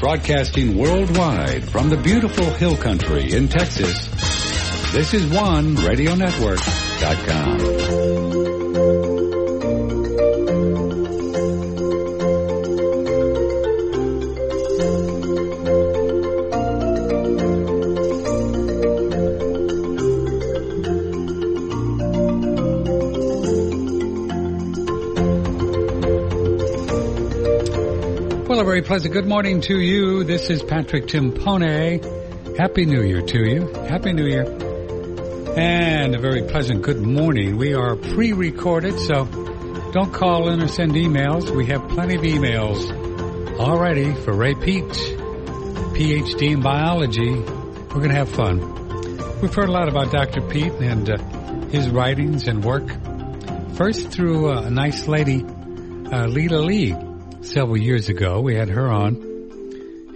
Broadcasting worldwide from the beautiful hill country in Texas, this is one OneRadioNetwork.com. very pleasant good morning to you. This is Patrick Timpone. Happy New Year to you. Happy New Year. And a very pleasant good morning. We are pre-recorded, so don't call in or send emails. We have plenty of emails already for Ray Peat, PhD in biology. We're going to have fun. We've heard a lot about Dr. Peat and uh, his writings and work. First through uh, a nice lady, uh, Lita Lee, several years ago. We had her on,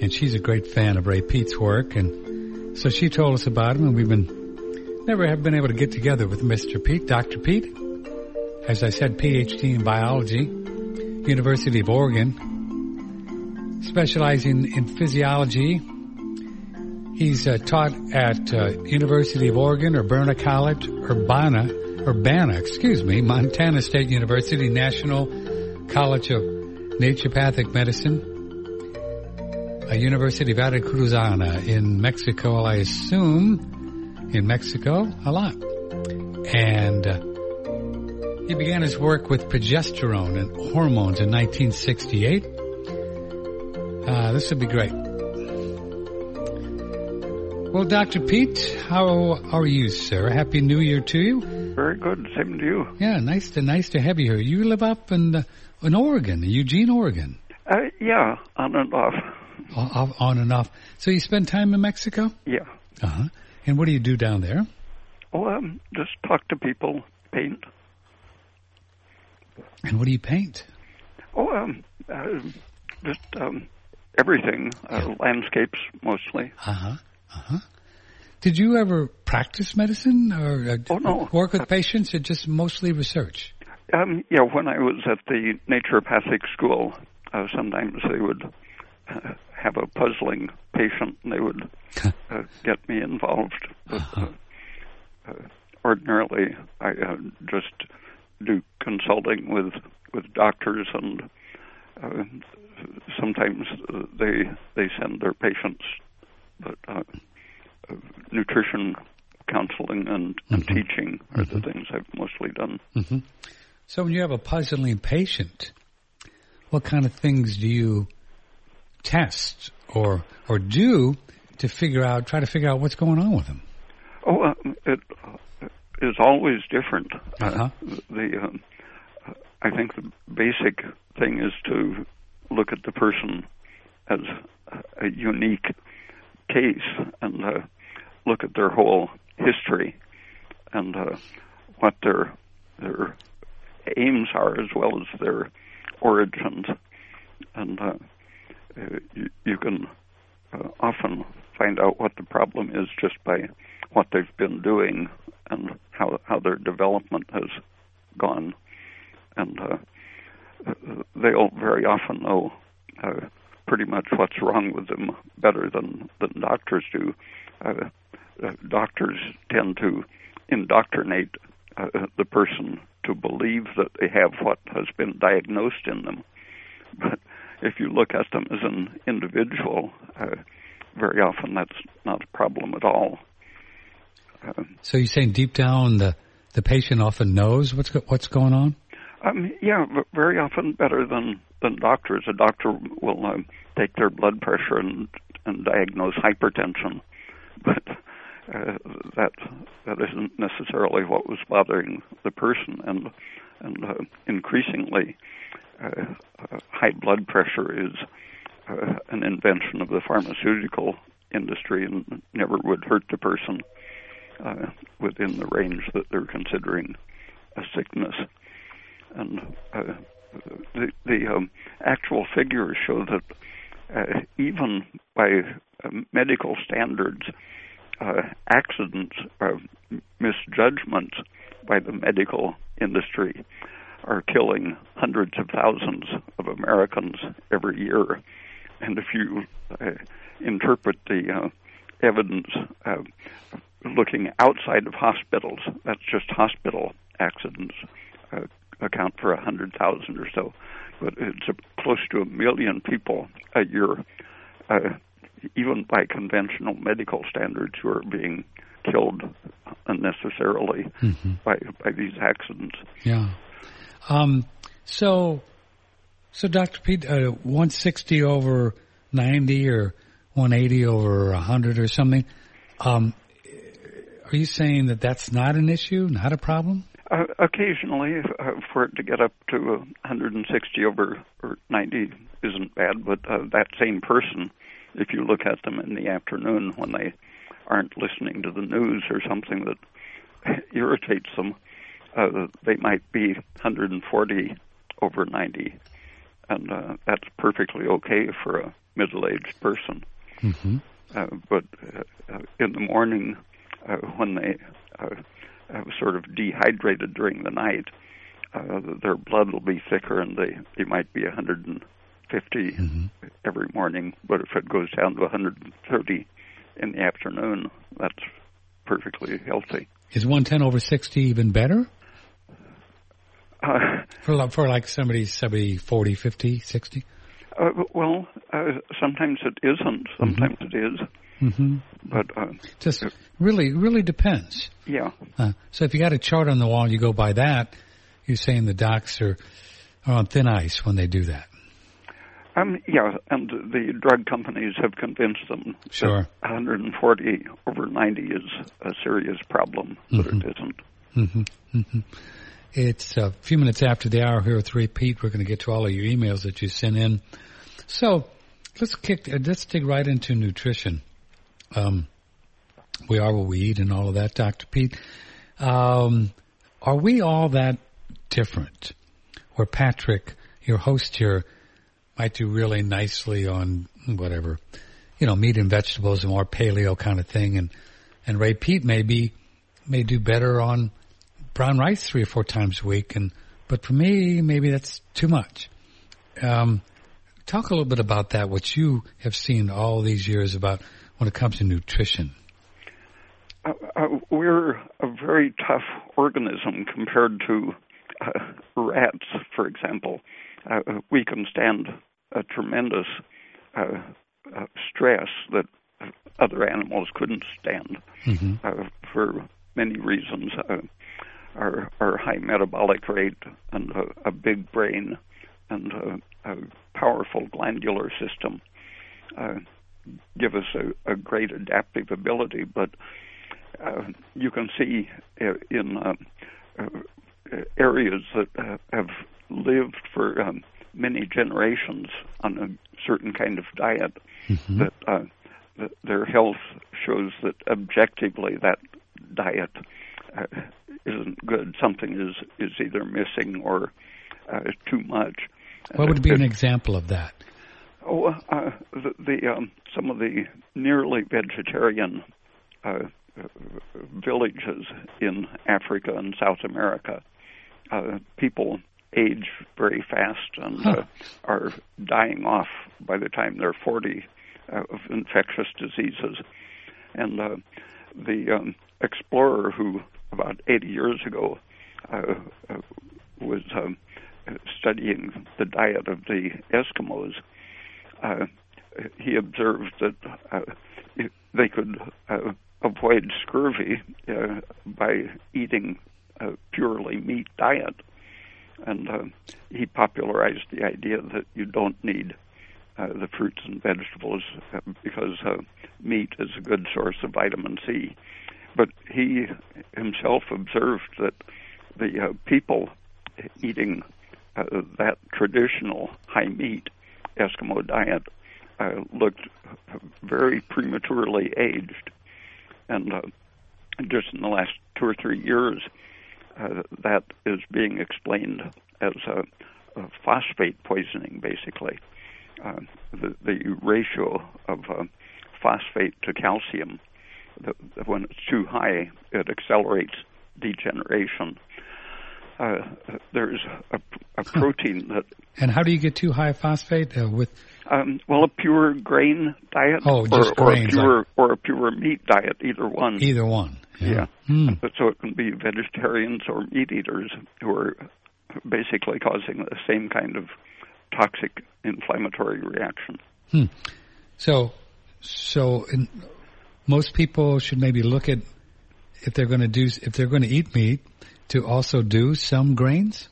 and she's a great fan of Ray Peat's work, and so she told us about him, and we've been never have been able to get together with Mr. Peat, Dr. Peat. As I said, PhD in biology, University of Oregon, specializing in physiology. He's uh, taught at uh, University of Oregon, Urbana College, Urbana, Urbana, excuse me, Montana State University, National College of Naturopathic Medicine, a University of Veracruzana in Mexico, I assume, in Mexico, a lot. And uh, he began his work with progesterone and hormones in 1968. Uh, this would be great. Well, Dr. Peat, how are you, sir? Happy New Year to you. Very good. Same to you. Yeah, nice to nice to have you here. You live up in uh, in Oregon, Eugene, Oregon. Uh, yeah, on and off. On and off. So you spend time in Mexico? Yeah. Uh huh. And what do you do down there? Oh, um, just talk to people, paint. And what do you paint? Oh, um, uh, just um, everything, uh, Yeah. landscapes mostly. Uh huh. Uh huh. Did you ever practice medicine or uh, Oh, no. work with patients, or just mostly research? Um, yeah, when I was at the naturopathic school, uh, sometimes they would uh, have a puzzling patient, and they would uh, get me involved. But uh, uh, ordinarily, I uh, just do consulting with with doctors, and uh, sometimes they they send their patients, but uh, nutrition counseling and, and Mhm. teaching are the Mhm. things I've mostly done. hmm So when you have a puzzling patient, what kind of things do you test or or do to figure out, try to figure out what's going on with them? Oh, uh, it uh, always different. Uh-huh. the um, uh, I think the basic thing is to look at the person as a unique case and uh, look at their whole history and uh, what their their aims are as well as their origins and uh, you, you can uh, often find out what the problem is just by what they've been doing and how how their development has gone, and uh, they'll very often know uh, pretty much what's wrong with them better than than doctors do. Uh, uh, doctors tend to indoctrinate uh, the person to believe that they have what has been diagnosed in them, but if you look at them as an individual, uh, very often that's not a problem at all. Uh, So you're saying deep down the the patient often knows what's go, what's going on? Um, yeah, very often better than than doctors. A doctor will um, take their blood pressure and and diagnose hypertension, but uh, that that isn't necessarily what was bothering the person. And and uh, increasingly, uh, uh, high blood pressure is uh, an invention of the pharmaceutical industry and never would hurt the person within the range that they're considering a sickness and the the um, actual figures show that even by medical standards, uh, accidents or misjudgments by the medical industry are killing hundreds of thousands of Americans every year. and if you uh, interpret the uh, evidence uh, looking outside of hospitals, that's just hospital accidents uh, account for a hundred thousand or so, but it's a, close to a million people a year, uh, even by conventional medical standards, who are being killed unnecessarily mm-hmm. by by these accidents. Yeah. Um, so, so Dr. Peat, uh, 160 over 90 or 180 over 100 or something. Um, are you saying that that's not an issue, not a problem? Uh, occasionally, uh, for it to get up to 160 over or 90 isn't bad, but uh, that same person, if you look at them in the afternoon when they aren't listening to the news or something that irritates them, uh, they might be 140 over 90, and uh, that's perfectly okay for a middle-aged person. Mm-hmm. Uh, but uh, in the morning, uh, when they uh, have sort of dehydrated during the night, uh, their blood will be thicker, and they they might be 150 mm-hmm. every morning. But if it goes down to 130 in the afternoon, that's perfectly healthy. Is 110 over 60 even better? Uh, for for like somebody 70, 40, 50, 60? Uh, well, uh, sometimes it isn't. Sometimes mm-hmm. it is. Mm-hmm. But uh, just really, really depends. Yeah. Uh, so if you got a chart on the wall, you go by that. You're saying the docs are, are on thin ice when they do that. Um, yeah, and the drug companies have convinced them sure. that 140 over 90 is a serious problem, but mm-hmm. it isn't. Mm-hmm. Mm-hmm. It's a few minutes after the hour here with Peat. We're going to get to all of your emails that you sent in. So let's kick. Uh, let's dig right into nutrition. Um, we are what we eat and all of that, Doctor Peat. Um, are we all that different? Or Patrick, your host here, might do really nicely on whatever, you know, meat and vegetables and more paleo kind of thing, and and Ray Peat maybe may do better on brown rice three or four times a week, and but for me, maybe that's too much. Um, talk a little bit about that. What you have seen all these years about when it comes to nutrition. Uh, uh, we're a very tough organism compared to uh, rats, for example. Uh, we can stand a tremendous uh, uh, stress that other animals couldn't stand mm-hmm. for many reasons our, our high metabolic rate and a, a big brain and a, a powerful glandular system uh, give us a, a great adaptive ability. But uh, you can see uh, in uh, uh, areas that uh, have lived for um, many generations on a certain kind of diet mm-hmm. that, uh, that their health shows that objectively that diet uh, isn't good. Something is is either missing or uh, too much. What would be an example of that? Oh, uh, the, the um, some of the nearly vegetarian uh, villages in Africa and South America. Uh, people age very fast and uh, are dying off by the time they're 40 uh, of infectious diseases. And uh, the um, explorer who about 80 years ago uh, uh, was um, studying the diet of the Eskimos, uh, he observed that uh, they could uh, avoid scurvy uh, by eating a purely meat diet. And uh, he popularized the idea that you don't need uh, the fruits and vegetables uh, because uh, meat is a good source of vitamin C. But he himself observed that the uh, people eating uh, that traditional high meat Eskimo diet uh, looked very prematurely aged. And uh, just in the last two or three years, uh, that is being explained as a, a phosphate poisoning, basically. Uh, the, the ratio of uh, phosphate to calcium the, when it's too high, it accelerates degeneration. Uh, there's a, a, protein that. And how do you get too high phosphate uh, with Um, well, a pure grain diet, Oh, or, or a pure or a pure meat diet, either one. Either one. Yeah. Hmm. But so it can be vegetarians or meat eaters who are basically causing the same kind of toxic inflammatory reaction. So, so in, most people should maybe look at if they're going to do if they're going to eat meat to also do some grains.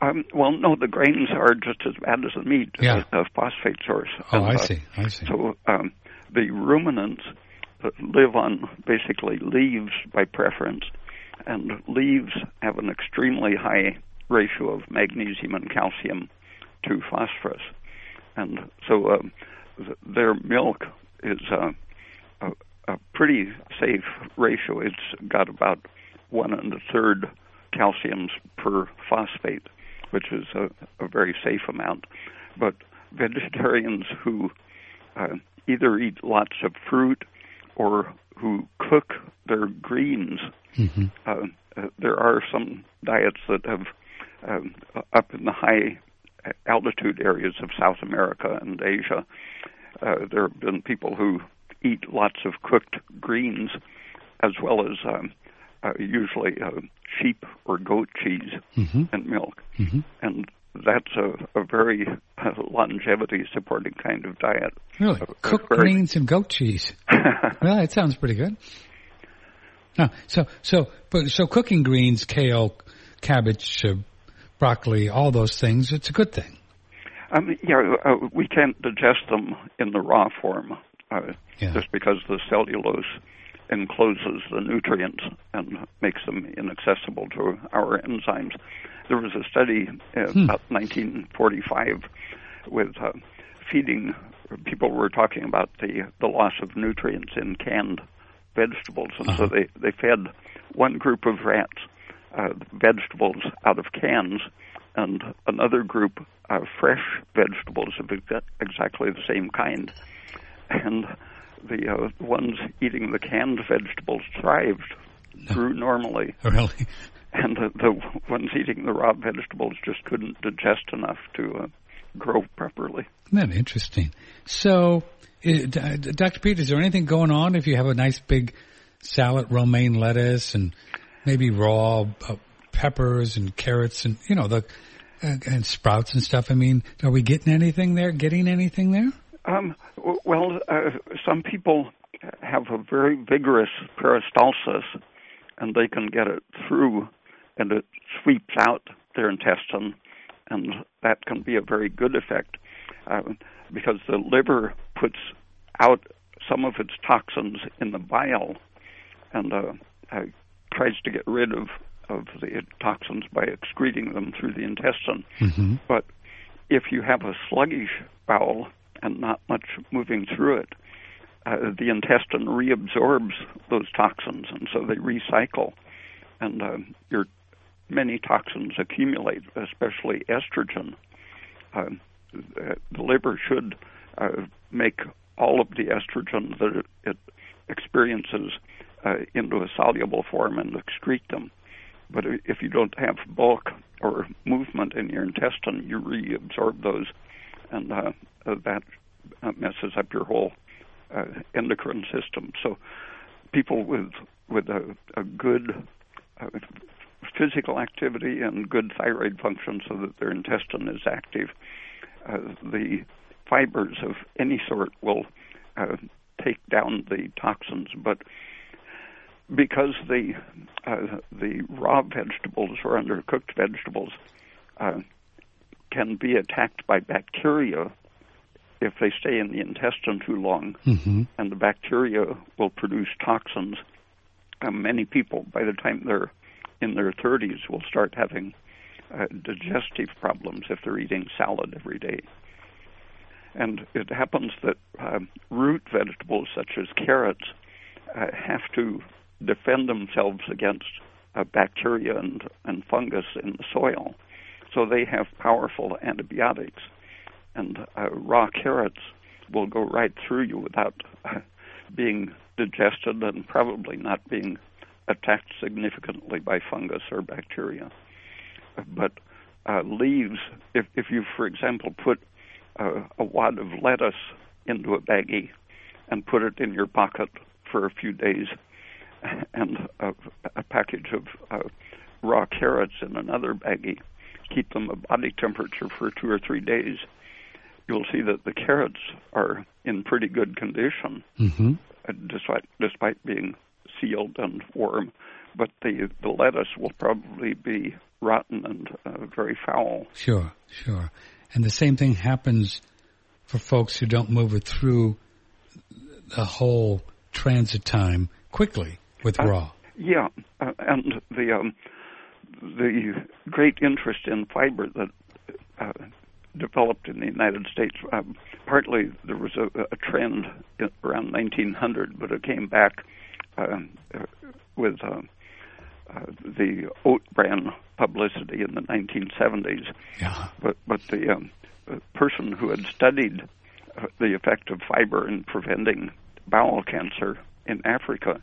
Um, well, no, the grains are just as bad as the meat, Yeah. a, a phosphate source. Oh, And, I uh, see. I see. So um, the ruminants uh, live on basically leaves by preference, and leaves have an extremely high ratio of magnesium and calcium to phosphorus, and so um, th- their milk is uh, a, a pretty safe ratio. It's got about one and a third calciums per phosphate, which is a, a very safe amount. But vegetarians who uh, either eat lots of fruit or who cook their greens. hmm Uh, uh, there are some diets that have um, up in the high altitude areas of South America and Asia. Uh, there have been people who eat lots of cooked greens, as well as um, uh, usually uh, sheep or goat cheese hmm and milk, hmm and that's a, a very uh, longevity supporting kind of diet. Really, Uh, cooked very- greens and goat cheese. Well, that sounds pretty good. No, so so but so cooking greens, kale, cabbage, uh, broccoli, all those things. It's a good thing. Um, yeah, uh, we can't digest them in the raw form, uh, Yeah. just because the cellulose encloses the nutrients and makes them inaccessible to our enzymes. There was a study in Hmm. about 1945 with uh, feeding people were talking about the the loss of nutrients in canned vegetables, and so Uh-huh. they they fed one group of rats uh, vegetables out of cans, and another group uh, fresh vegetables of exa- exactly the same kind, and the uh, ones eating the canned vegetables thrived, grew normally, Really. and the, the ones eating the raw vegetables just couldn't digest enough to uh, grow properly. Isn't that interesting? So, uh, Dr. Peat, is there anything going on if you have a nice big salad, romaine lettuce, and maybe raw uh, peppers and carrots and, you know, the, uh, and sprouts and stuff? I mean, are we getting anything there? Getting anything there? Um, well, uh, some people have a very vigorous peristalsis, and they can get it through, and it sweeps out their intestine, and that can be a very good effect uh, because the liver puts out some of its toxins in the bile, and uh, uh, tries to get rid of of the toxins by excreting them through the intestine. Mm-hmm. But if you have a sluggish bowel and not much moving through it, uh, the intestine reabsorbs those toxins, and so they recycle, and uh, your many toxins accumulate, especially estrogen. Uh, the liver should uh, make all of the estrogen that it, experiences uh, into a soluble form and excrete them. But if you don't have bulk or movement in your intestine, you reabsorb those, and uh, that messes up your whole uh, endocrine system. So, people with with a, a good uh, physical activity and good thyroid function, so that their intestine is active, uh, the fibers of any sort will uh, take down the toxins, but because the uh, the raw vegetables or undercooked vegetables uh, can be attacked by bacteria if they stay in the intestine too long, Mm-hmm. and the bacteria will produce toxins. Uh, many people, by the time they're in their 30s, will start having uh, digestive problems if they're eating salad every day. And it happens that um, root vegetables such as carrots uh, have to defend themselves against uh, bacteria and, and fungus in the soil. So they have powerful antibiotics. And uh, raw carrots will go right through you without uh, being digested and probably not being attacked significantly by fungus or bacteria. But uh, leaves, if, if you, for example, put uh, a wad of lettuce into a baggie and put it in your pocket for a few days, and a, a package of uh, raw carrots in another baggie. Keep them at body temperature for two or three days. You'll see that the carrots are in pretty good condition, Mm-hmm. uh, despite despite being sealed and warm. But the the lettuce will probably be rotten and uh, very foul. Sure, sure. And the same thing happens for folks who don't move it through the whole transit time quickly with Uh, raw. Yeah, uh, and the um, the great interest in fiber that uh, developed in the United States. Um, partly there was a, a trend around 1900, but it came back um, uh, with uh, uh, the oat bran publicity in the 1970s. Yeah. But but the um, uh, person who had studied uh, the effect of fiber in preventing bowel cancer in Africa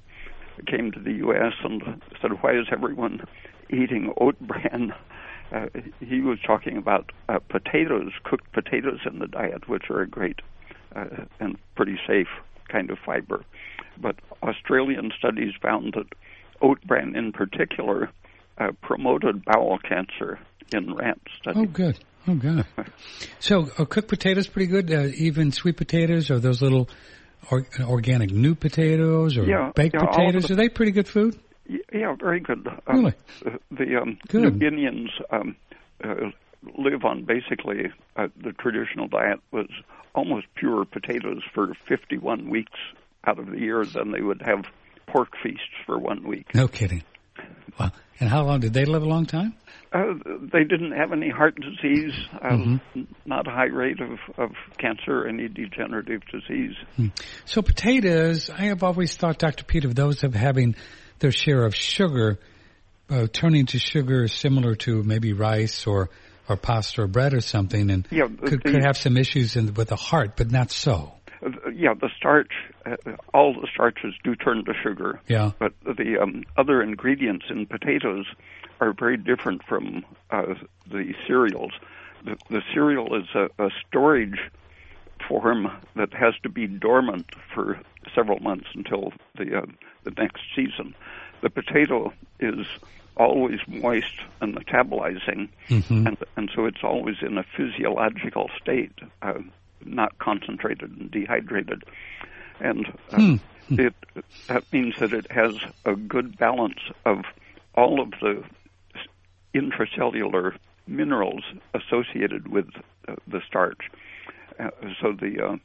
came to the U.S. and said, "Why is everyone eating oat bran?" Uh, he was talking about uh, potatoes, cooked potatoes in the diet, which are a great uh, and pretty safe kind of fiber. But Australian studies found that oat bran, in particular, uh, promoted bowel cancer in rat studies. Oh, good. Oh, good. So, are cooked potatoes pretty good? Uh, even sweet potatoes or those little or, organic new potatoes or Yeah, baked yeah, potatoes? the- Are they pretty good food? Yeah, very good. Uh, Really? The um, Good. New Guineans um, uh, live on basically uh, the traditional diet was almost pure potatoes for 51 weeks out of the year. Then they would have pork feasts for one week. No kidding. Wow. And how long did they live? A long time? Uh, they didn't have any heart disease, uh, Mhm. not a high rate of, of cancer, any degenerative disease. So potatoes, I have always thought, Dr. Peter, of those of having their share of sugar, uh, turning to sugar similar to maybe rice or, or pasta or bread or something, and Yeah, could, the- could have some issues in, with the heart, but not so. Uh, yeah, the starch, uh, all the starches do turn to sugar. Yeah. But the um, other ingredients in potatoes are very different from uh, the cereals. The, the cereal is a, a storage form that has to be dormant for several months until the uh, the next season. The potato is always moist and metabolizing, Mhm. and and so it's always in a physiological state, uh, not concentrated and dehydrated, and uh, Hmm. it that means that it has a good balance of all of the intracellular minerals associated with uh, the starch. Uh, so the uh,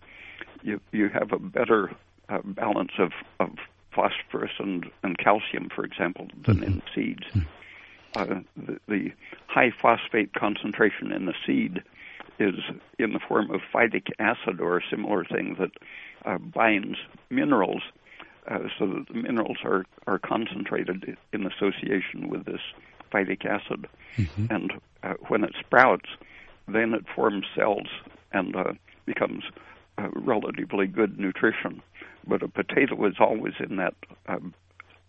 you you have a better uh, balance of, of phosphorus and, and calcium, for example, than in seeds. Uh, the, the high phosphate concentration in the seed is in the form of phytic acid or a similar thing that uh, binds minerals, uh, so that the minerals are, are concentrated in association with this phytic acid. And uh, when it sprouts, then it forms cells and uh, becomes uh, relatively good nutrition. But a potato is always in that um,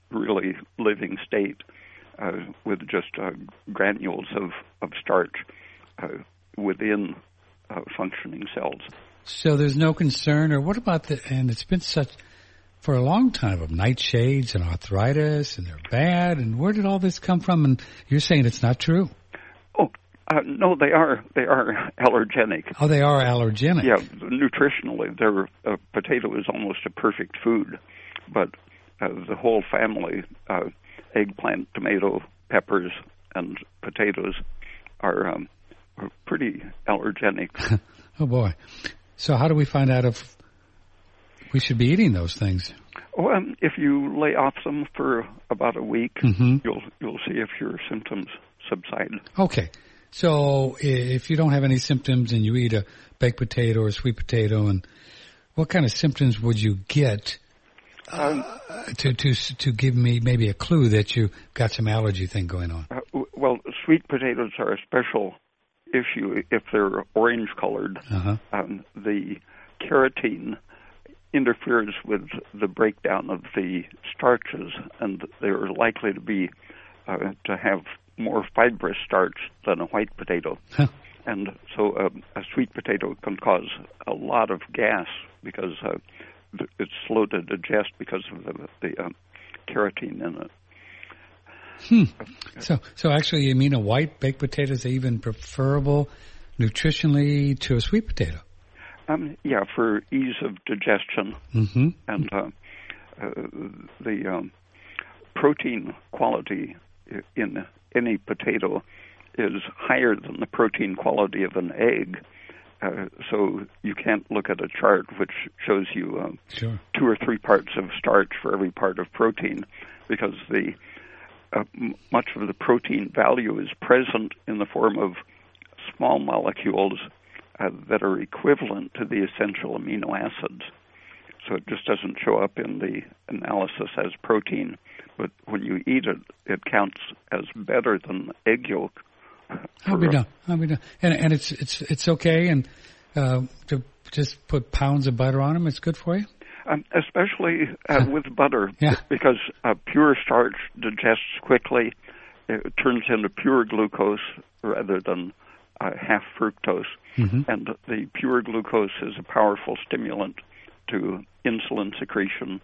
really living state uh, with just uh, granules of, of starch uh, within uh, functioning cells. So there's no concern, or what about the, and it's been such, for a long time of nightshades and arthritis and they're bad, and where did all this come from? And you're saying it's not true. Oh, uh, no, they are they are allergenic. Oh, they are allergenic. Yeah, nutritionally, their uh, potato is almost a perfect food, but uh, the whole family, uh, eggplant, tomato, peppers, and potatoes, are, um, are pretty allergenic. Oh boy. So how do we find out if we should be eating those things? Well, um, if you lay off them for about a week, Mhm. you'll you'll see if your symptoms subside. Okay. So if you don't have any symptoms and you eat a baked potato or a sweet potato, and what kind of symptoms would you get Um, to to to give me maybe a clue that you got some allergy thing going on? Uh, well, sweet potatoes are a special issue if they're orange colored. Uh-huh. Um, the carotene interferes with the breakdown of the starches, and they're likely to be uh, to have more fibrous starch than a white potato. Huh. and so uh, a sweet potato can cause a lot of gas because uh, it's slow to digest because of the, the um, carotene in it. Hmm. So, so actually, you mean a white baked potato is even preferable nutritionally to a sweet potato? Um, yeah, for ease of digestion mm-hmm. and uh, uh, the um, protein quality in any potato is higher than the protein quality of an egg. Uh, so you can't look at a chart which shows you uh, sure. two or three parts of starch for every part of protein, because the uh, m- much of the protein value is present in the form of small molecules uh, that are equivalent to the essential amino acids. So it just doesn't show up in the analysis as protein, but when you eat it, it counts as better than egg yolk I'll be done. I'll be done. And and it's it's it's okay and uh, to just put pounds of butter on them. It's good for you. Um, especially uh, with butter, yeah. because uh, pure starch digests quickly. It turns into pure glucose rather than uh, half fructose, mm-hmm. and the pure glucose is a powerful stimulant to insulin secretion,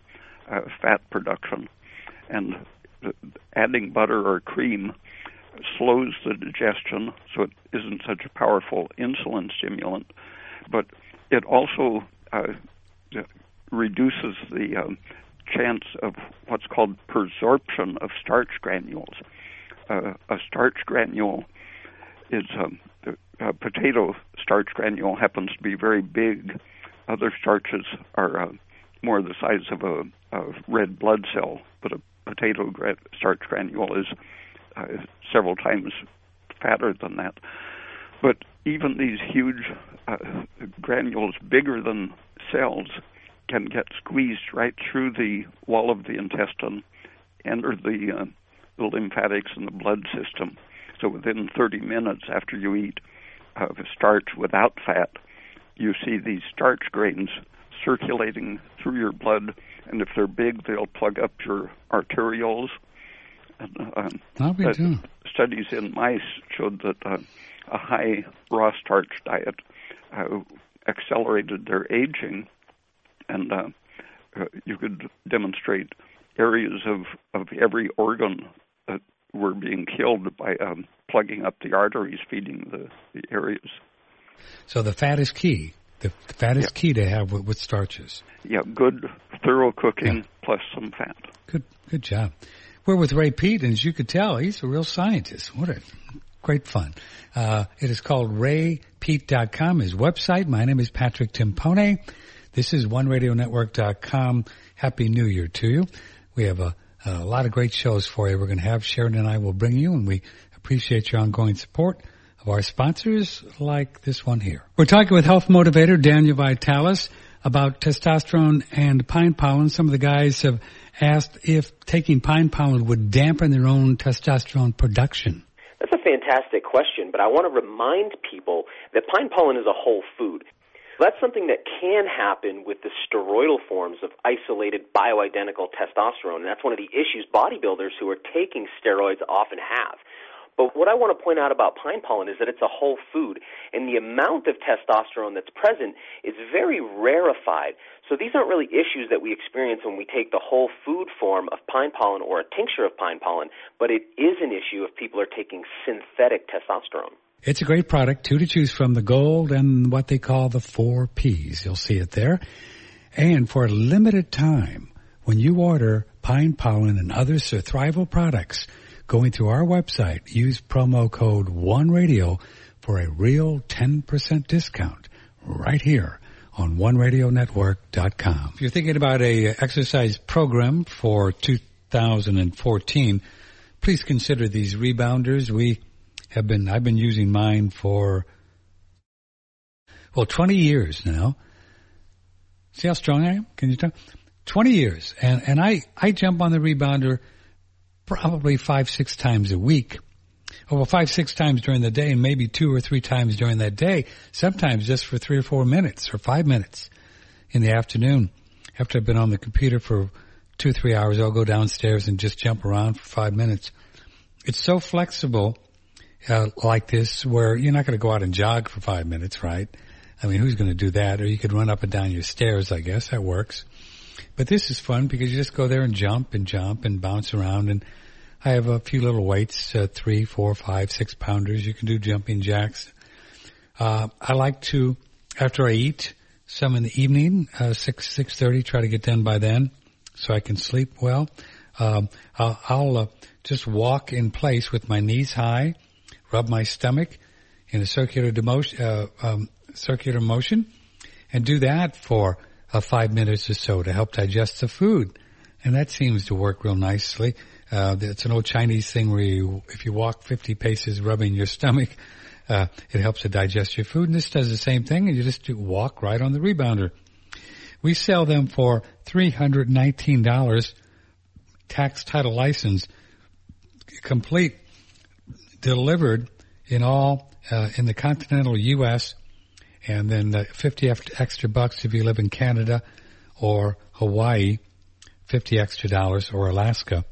uh, fat production, and adding butter or cream slows the digestion, so it isn't such a powerful insulin stimulant, but it also uh, reduces the um, chance of what's called persorption of starch granules. Uh, a starch granule is um, a potato starch granule happens to be very big. Other starches are uh, more the size of a, a red blood cell, but a potato gra- starch granule is uh, several times fatter than that. But even these huge uh, granules, bigger than cells, can get squeezed right through the wall of the intestine, enter the, uh, the lymphatics and the blood system. So within 30 minutes after you eat uh, starch without fat, you see these starch grains circulating through your blood, and if they're big, they'll plug up your arterioles uh, I'll be. Studies in mice showed that uh, a high raw starch diet uh, accelerated their aging, and uh, uh, you could demonstrate areas of, of every organ that were being killed by um, plugging up the arteries feeding the, the areas. So the fat is key. The, fat is yeah. key to have with, with, starches. Yeah, good, thorough cooking yeah. plus some fat. Good, good job. We're with Ray Peat, and as you could tell, he's a real scientist. What a great fun. Uh, it is called raypeat.com, his website. My name is Patrick Timpone. This is OneRadioNetwork.com. Happy New Year to you. We have a, a lot of great shows for you. We're going to have Sharon and I will bring you, and we appreciate your ongoing support of our sponsors like this one here. We're talking with health motivator Daniel Vitalis about testosterone and pine pollen. Some of the guys have asked if taking pine pollen would dampen their own testosterone production. That's a fantastic question, but I want to remind people that pine pollen is a whole food. That's something that can happen with the steroidal forms of isolated bioidentical testosterone, and that's one of the issues bodybuilders who are taking steroids often have. But what I want to point out about pine pollen is that it's a whole food, and the amount of testosterone that's present is very rarefied. So these aren't really issues that we experience when we take the whole food form of pine pollen or a tincture of pine pollen, but it is an issue if people are taking synthetic testosterone. It's a great product, two to choose from the gold and what they call the four P's. You'll see it there. And for a limited time, when you order pine pollen and other Surthrival products, going through our website, use promo code OneRadio for a real 10% discount right here on OneRadioNetwork.com. If you're thinking about a exercise program for 2014, please consider these rebounders. We have been, I've been using mine for, well, 20 years now. See how strong I am? Can you tell? 20 years. And, and I, I jump on the rebounder probably five, six times a week. Well, five, six times during the day and maybe two or three times during that day, sometimes just for three or four minutes or five minutes in the afternoon. After I've been on the computer for two, three hours, I'll go downstairs and just jump around for five minutes. It's so flexible uh, like this where you're not going to go out and jog for five minutes, right? I mean, who's going to do that? Or you could run up and down your stairs, I guess. That works. But this is fun because you just go there and jump and jump and bounce around. And I have a few little weights, uh, three, four, five, six pounders. You can do jumping jacks. Uh, I like to, after I eat, some in the evening, uh, six, six thirty, try to get done by then so I can sleep well. Um, I'll, I'll uh, just walk in place with my knees high, rub my stomach in a circular demotion, uh, um, circular motion, and do that for uh, five minutes or so to help digest the food. And that seems to work real nicely. Uh, it's an old Chinese thing where you, if you walk 50 paces rubbing your stomach, uh, it helps to digest your food. And this does the same thing, and you just walk right on the rebounder. We sell them for $319 tax title license, complete, delivered in all, uh, in the continental U.S., and then uh, 50 extra bucks if you live in Canada or Hawaii, 50 extra dollars or Alaska.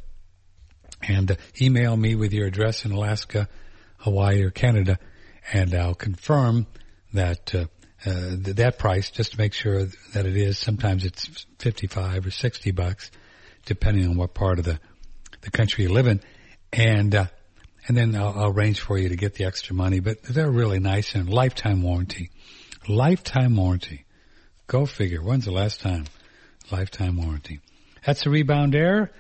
And uh, email me with your address in Alaska, Hawaii, or Canada, and I'll confirm that uh, uh, that price just to make sure that it is. Sometimes it's 55 or 60 bucks depending on what part of the, the country you live in. And, uh, and then I'll, I'll, arrange for you to get the extra money, but they're really nice and lifetime warranty. Lifetime warranty. Go figure. When's the last time? Lifetime warranty. That's the Rebound Air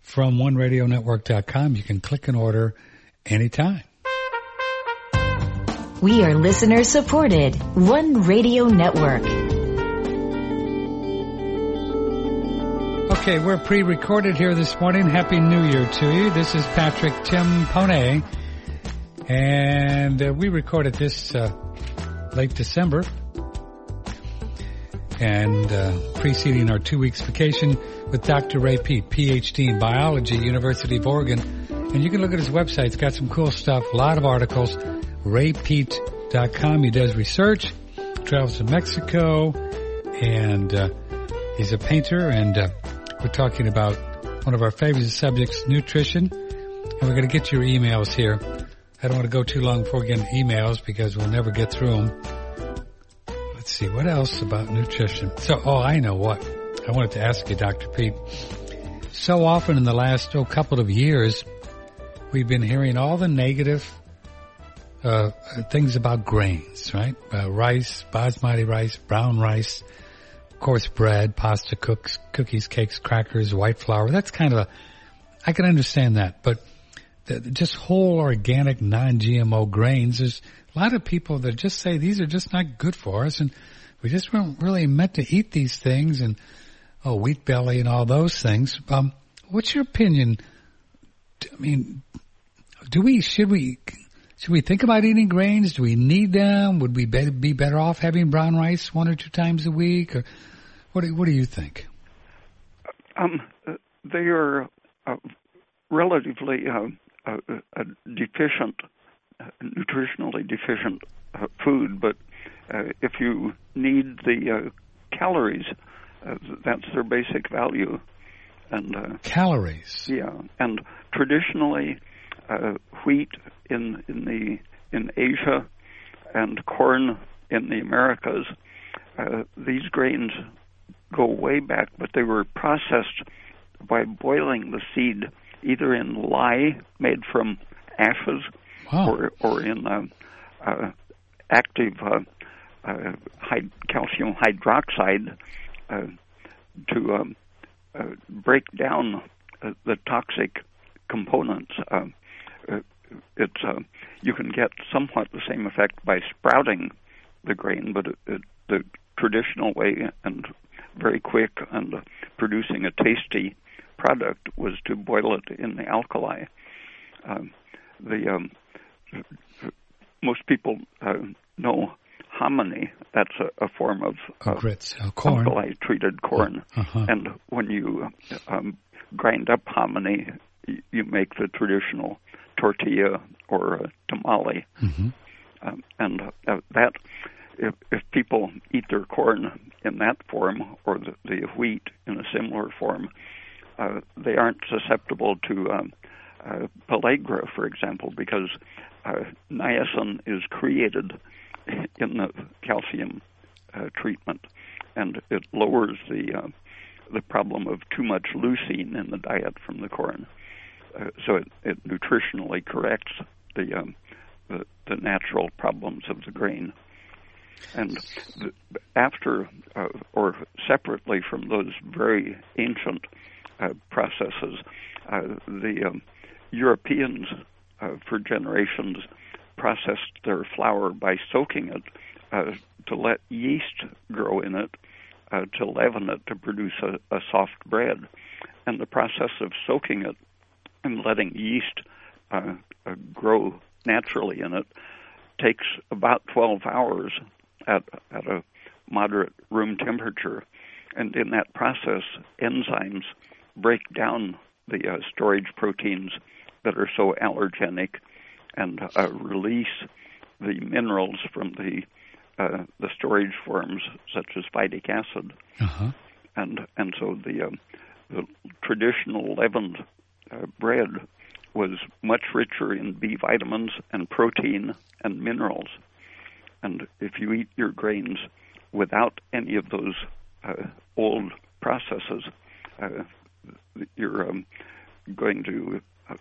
from OneRadioNetwork.com. You can click and order anytime. We are listener supported. One Radio Network. Okay, we're pre-recorded here this morning. Happy New Year to you. This is Patrick Timpone, and uh, we recorded this uh, late December, and uh, preceding our two weeks vacation with Dr. Ray Peat, PhD in biology, University of Oregon, and you can look at his website. It's got some cool stuff, a lot of articles. RayPeat.com. He does research, travels to Mexico, and uh, he's a painter, and uh, we're talking about one of our favorite subjects, nutrition. And we're going to get your emails here. I don't want to go too long before getting emails because we'll never get through them. Let's see, what else about nutrition? So, oh, I know what. I wanted to ask you, Dr. Peat. So often in the last oh, couple of years, we've been hearing all the negative uh, things about grains, right? Uh, rice, basmati rice, brown rice, coarse bread, pasta, cooks, cookies, cakes, crackers, white flour. That's kind of a, I can understand that, but just whole organic non-GMO grains, there's a lot of people that just say these are just not good for us and we just weren't really meant to eat these things and, oh, wheat belly and all those things. Um, what's your opinion? I mean, do we, should we, should we think about eating grains? Do we need them? Would we be better off having brown rice one or two times a week? Or what do, what do you think? Um, they are uh, relatively uh, uh, uh deficient, uh, nutritionally deficient uh, food, but if you need the calories, that's their basic value. And calories. Yeah, and traditionally uh, wheat in in the in Asia and corn in the Americas. Uh, these grains go way back, but they were processed by boiling the seed either in lye made from ashes wow. or or in uh, uh, active uh, uh, high calcium hydroxide uh, to um, uh, break down uh, the toxic components. Uh, it's uh, you can get somewhat the same effect by sprouting the grain, but it, it, the traditional way and very quick and uh, producing a tasty product was to boil it in the alkali. Um, the um, most people uh, know hominy. That's a, a form of uh, grits, uh, corn. alkali treated corn. Uh-huh. And when you um, grind up hominy, you make the traditional tortilla or a tamale. Mm-hmm. Um, and uh, that, if, if people eat their corn in that form or the, the wheat in a similar form, uh, they aren't susceptible to um, uh, pellagra, for example, because uh, niacin is created in the calcium uh, treatment, and it lowers the uh, the problem of too much leucine in the diet from the corn. Uh, so it, it nutritionally corrects the, um, the the natural problems of the grain. And the, after uh, or separately from those very ancient processes, uh, the um, Europeans uh, for generations processed their flour by soaking it uh, to let yeast grow in it, uh, to leaven it to produce a, a soft bread. And the process of soaking it and letting yeast uh, uh, grow naturally in it takes about 12 hours at, at a moderate room temperature. And in that process, enzymes break down the uh, storage proteins that are so allergenic and uh, release the minerals from the uh, the storage forms such as phytic acid, Uh-huh. and and so the um, the traditional leavened uh, bread was much richer in B vitamins and protein and minerals, and if you eat your grains without any of those uh, old processes, uh, you're um, going to uh,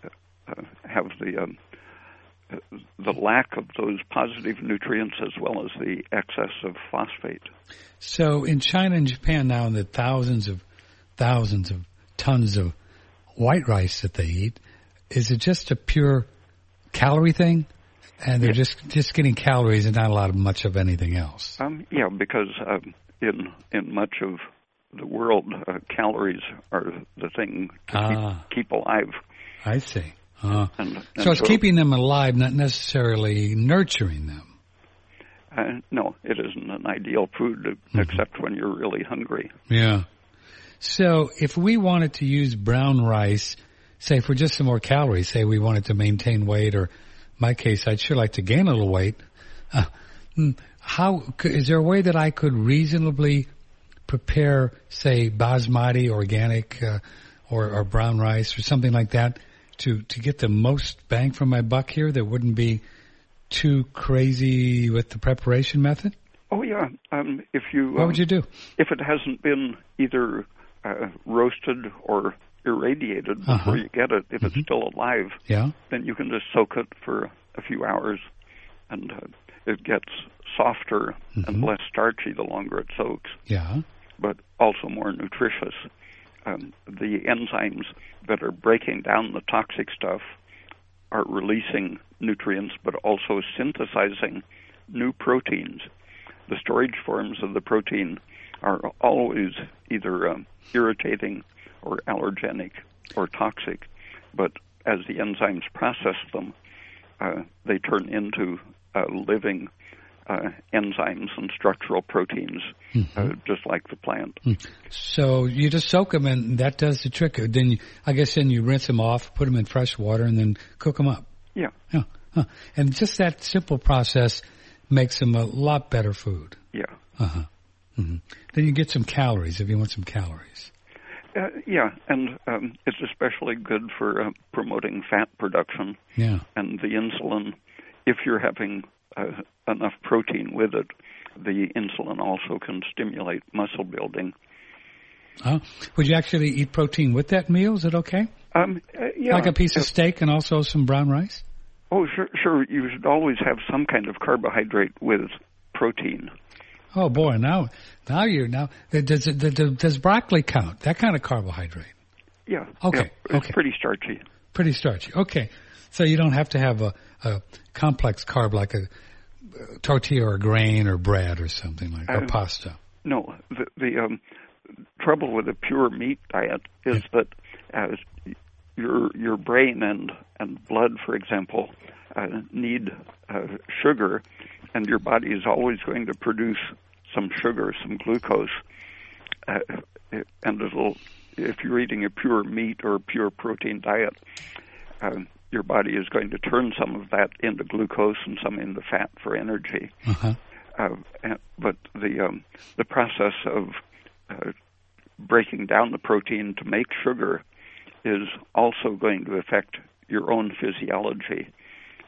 uh, have the um, the lack of those positive nutrients as well as the excess of phosphate. So in China and Japan now, in the thousands of thousands of tons of white rice that they eat, is it just a pure calorie thing? And they're just just getting calories and not a lot of much of anything else. Um, yeah, because um, in in much of the world, uh, calories are the thing to Ah. keep, keep alive. I see. Uh, And, and so it's keeping them alive, not necessarily nurturing them. Uh, no, it isn't an ideal food except when you're really hungry. Yeah. So if we wanted to use brown rice, say for just some more calories, say we wanted to maintain weight, or in my case, I'd sure like to gain a little weight. Uh, hmm, how is there a way that I could reasonably prepare, say, basmati, organic, uh, or, or brown rice, or something like that, to to get the most bang for my buck here? That wouldn't be too crazy with the preparation method. Oh yeah, um, if you What um, would you do? if it hasn't been either uh, roasted or irradiated before Uh-huh. you get it, if it's still alive, Yeah. then you can just soak it for a few hours, and uh, it gets softer and Mhm. less starchy the longer it soaks, Yeah. But also more nutritious. Um, the enzymes that are breaking down the toxic stuff are releasing nutrients, but also synthesizing new proteins. The storage forms of the protein are always either um, irritating or allergenic or toxic, but as the enzymes process them, uh, they turn into uh, living uh, enzymes and structural proteins, uh, just like the plant. So you just soak them, and that does the trick. Then you, I guess then you rinse them off, put them in fresh water, and then cook them up. Yeah, Yeah, huh. and just that simple process makes them a lot better food. yeah. Uh huh. hmm Then you get some calories if you want some calories. Uh, yeah, and um, it's especially good for uh, promoting fat production Yeah. and the insulin. If you're having uh, enough protein with it, the insulin also can stimulate muscle building. Would you actually eat protein with that meal? Is it okay? Um, uh, yeah, Like a piece of steak and also some brown rice? Oh, sure, sure. You should always have some kind of carbohydrate with protein. Oh boy, now now you now does it, does, does broccoli count? That kind of carbohydrate. Yeah. Okay, yeah, it's okay. pretty starchy. Pretty starchy. Okay. So you don't have to have a, a complex carb like a, tortilla or grain or bread or something like that, or pasta. No, the, the um, trouble with a pure meat diet is that as your your brain and and blood, for example, uh, need uh, sugar, and your body is always going to produce some sugar, some glucose, uh, and it'll if you're eating a pure meat or a pure protein diet. Uh, your body is going to turn some of that into glucose and some into fat for energy. Uh-huh. Uh, and, but the um, the process of uh, breaking down the protein to make sugar is also going to affect your own physiology.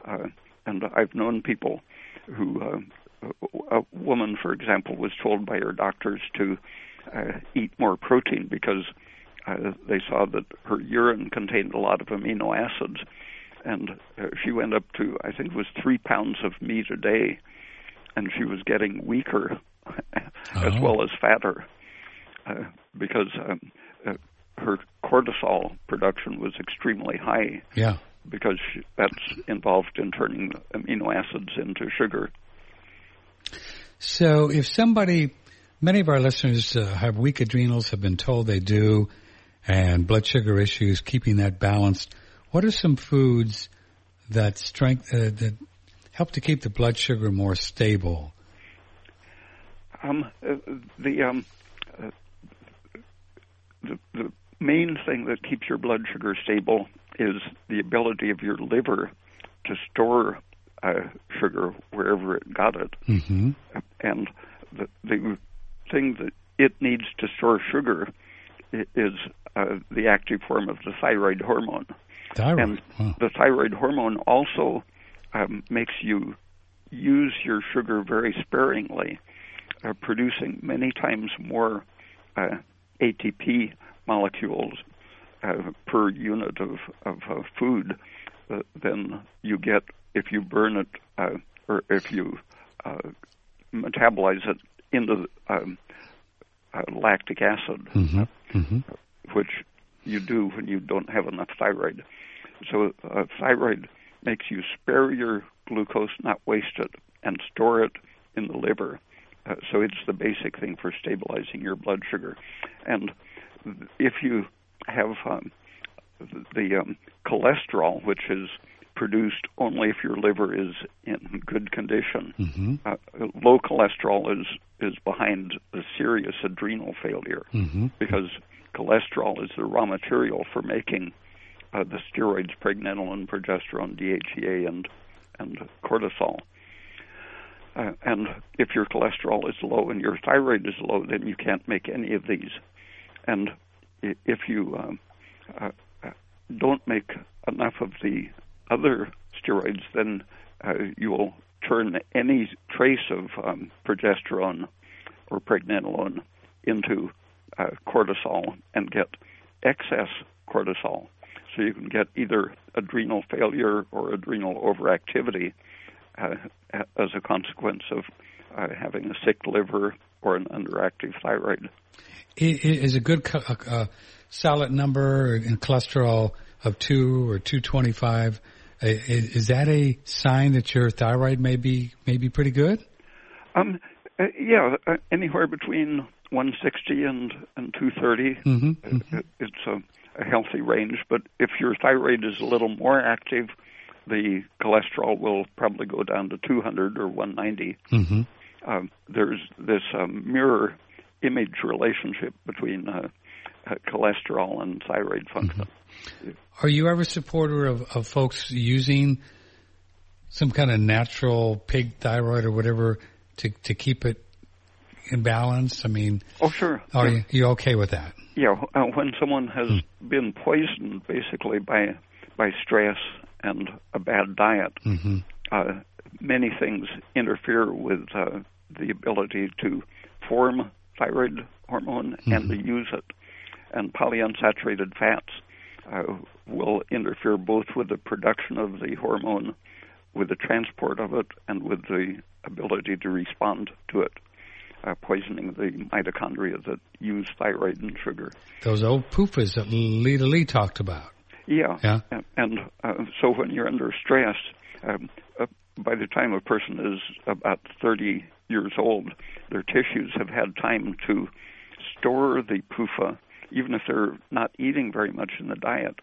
Uh, and I've known people who, uh, a woman, for example, was told by her doctors to uh, eat more protein because uh, they saw that her urine contained a lot of amino acids, and uh, she went up to I think it was three pounds of meat a day, and she was getting weaker as Oh. well as fatter uh, because um, uh, her cortisol production was extremely high Yeah. because she, that's involved in turning amino acids into sugar. So if somebody, many of our listeners uh, have weak adrenals, have been told they do, and blood sugar issues, keeping that balanced. What are some foods that strength uh, that help to keep the blood sugar more stable? Um, uh, the, um, uh, the the main thing that keeps your blood sugar stable is the ability of your liver to store uh, sugar wherever it got it, Mm-hmm. and the the thing that it needs to store sugar is uh, the active form of the thyroid hormone. Thyroid. And Wow. the thyroid hormone also um, makes you use your sugar very sparingly, uh, producing many times more uh, ATP molecules uh, per unit of, of uh, food uh, than you get if you burn it uh, or if you uh, metabolize it into um, uh, lactic acid Mm-hmm. Mm-hmm. which you do when you don't have enough thyroid. So uh, thyroid makes you spare your glucose, not waste it, and store it in the liver. Uh, so it's the basic thing for stabilizing your blood sugar. And if you have um, the um, cholesterol, which is produced only if your liver is in good condition, Mm-hmm. uh, low cholesterol is is behind a serious adrenal failure Mm-hmm. because cholesterol is the raw material for making uh, the steroids pregnenolone, progesterone, DHEA, and and cortisol. Uh, and if your cholesterol is low and your thyroid is low, then you can't make any of these. And if you um, uh, uh, don't make enough of the other steroids, then uh, you will turn any trace of um, progesterone or pregnenolone into uh, cortisol and get excess cortisol. So you can get either adrenal failure or adrenal overactivity uh, as a consequence of uh, having a sick liver or an underactive thyroid. Is a good uh, uh, solid number in cholesterol of two or two twenty five? Is that a sign that your thyroid may be may be pretty good? Um, uh, yeah, uh, anywhere between 160 and, and 230. Mm-hmm. Uh, It's a, a healthy range, but if your thyroid is a little more active, the cholesterol will probably go down to 200 or 190. Mm-hmm. Um, there's this um, mirror image relationship between uh, uh, cholesterol and thyroid function. Are you ever a supporter of, of folks using some kind of natural pig thyroid or whatever to to keep it in balance? I mean, Oh, sure. are yeah, you you okay with that? yeah uh, when someone has been poisoned basically by by stress and a bad diet, Mm-hmm. uh, many things interfere with uh, the ability to form thyroid hormone and to use it. And polyunsaturated fats uh, will interfere both with the production of the hormone, with the transport of it, and with the ability to respond to it, uh, poisoning the mitochondria that use thyroid and sugar. Those old PUFAs that Lita Lee talked about. Yeah. Yeah. And, and uh, so when you're under stress, um, uh, by the time a person is about 30 years old, their tissues have had time to store the PUFA, even if they're not eating very much in the diet.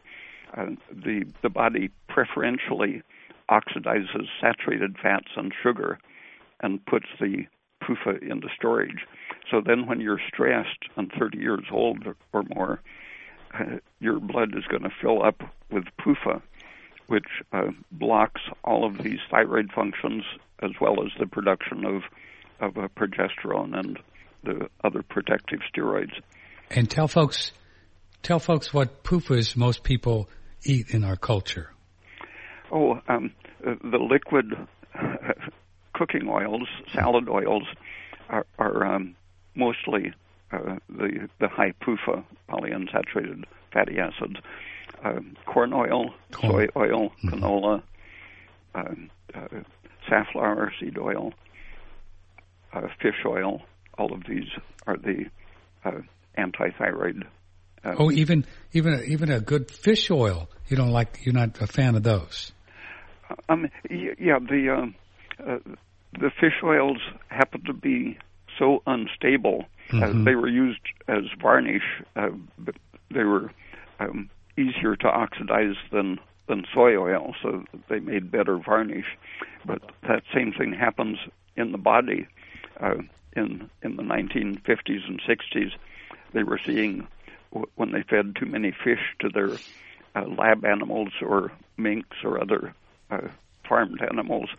Uh, the the body preferentially oxidizes saturated fats and sugar, and puts the PUFA into storage. So then, when you're stressed and 30 years old or, or more, uh, your blood is going to fill up with PUFA, which uh, blocks all of these thyroid functions as well as the production of of uh, progesterone and the other protective steroids. And tell folks, tell folks what PUFAs most people eat in our culture. Oh, um, uh, the liquid cooking oils, salad oils, are, are um, mostly uh, the the high PUFA polyunsaturated fatty acids. Uh, corn oil, corn. soy oil, mm-hmm. canola, uh, uh, safflower seed oil, uh, fish oil. All of these are the uh, antithyroid. Uh, oh, even even a, even a good fish oil. You don't like. You're not a fan of those. Um, yeah, the um, uh, the fish oils happen to be so unstable. Mm-hmm. Uh, they were used as varnish, uh, they were um, easier to oxidize than than soy oil, so they made better varnish. But that same thing happens in the body. Uh, in in the 1950s and 60s, they were seeing when they fed too many fish to their uh, lab animals or minks or other uh, farmed animals,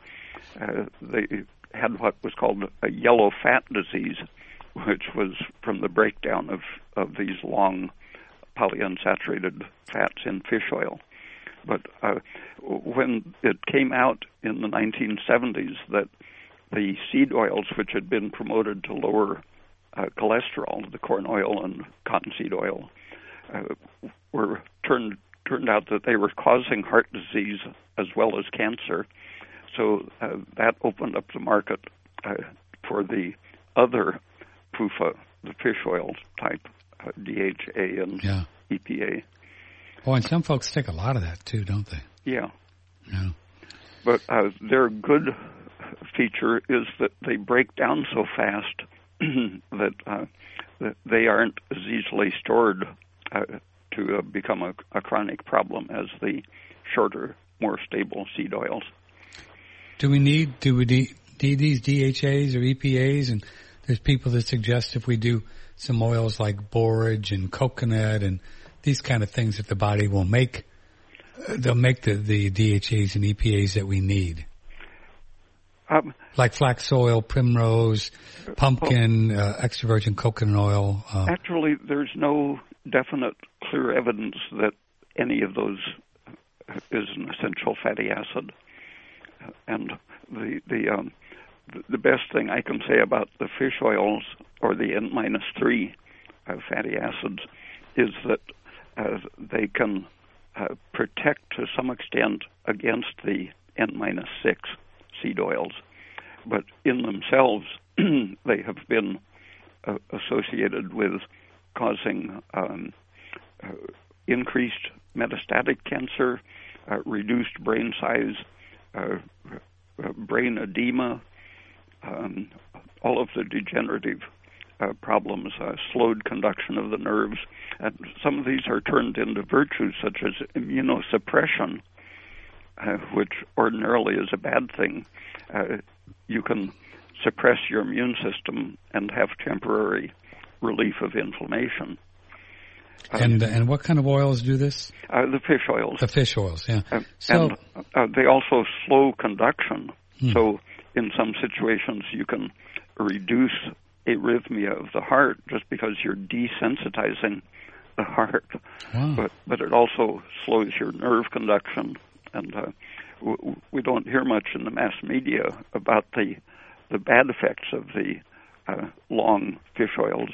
uh, they had what was called a yellow fat disease, which was from the breakdown of, of these long polyunsaturated fats in fish oil. But uh, when it came out in the 1970s that the seed oils, which had been promoted to lower uh, cholesterol, the corn oil and cottonseed oil, uh, were turned turned out that they were causing heart disease as well as cancer. So uh, that opened up the market uh, for the other PUFA, the fish oil type, uh, DHA and yeah. EPA. Oh, and some folks take a lot of that too, don't they? Yeah. Yeah. But uh, their good feature is that they break down so fast that, uh, that they aren't as easily stored uh, to uh, become a, a chronic problem as the shorter, more stable seed oils. Do we need do we need, need these DHAs or EPAs? And there's people that suggest if we do some oils like borage and coconut and these kind of things that the body will make, they'll make the, the DHAs and EPAs that we need. Um, like flax oil, primrose, pumpkin, well, uh, extra virgin coconut oil. Uh, actually, there's no definite, clear evidence that any of those is an essential fatty acid. And the the um, the best thing I can say about the fish oils or the N minus three uh, fatty acids is that uh, they can uh, protect to some extent against the N minus six seed oils, but in themselves they have been uh, associated with causing um, uh, increased metastatic cancer, uh, reduced brain size, brain edema, um, all of the degenerative uh, problems, slowed conduction of the nerves, and some of these are turned into virtues such as immunosuppression, which ordinarily is a bad thing. you can suppress your immune system and have temporary relief of inflammation. And um, and what kind of oils do this? Uh, the fish oils. The fish oils, yeah. Uh, so and, uh, they also slow conduction. Hmm. So in some situations you can reduce arrhythmia of the heart just because you're desensitizing the heart. Wow. But but it also slows your nerve conduction, and uh, w- we don't hear much in the mass media about the the bad effects of the uh, long fish oils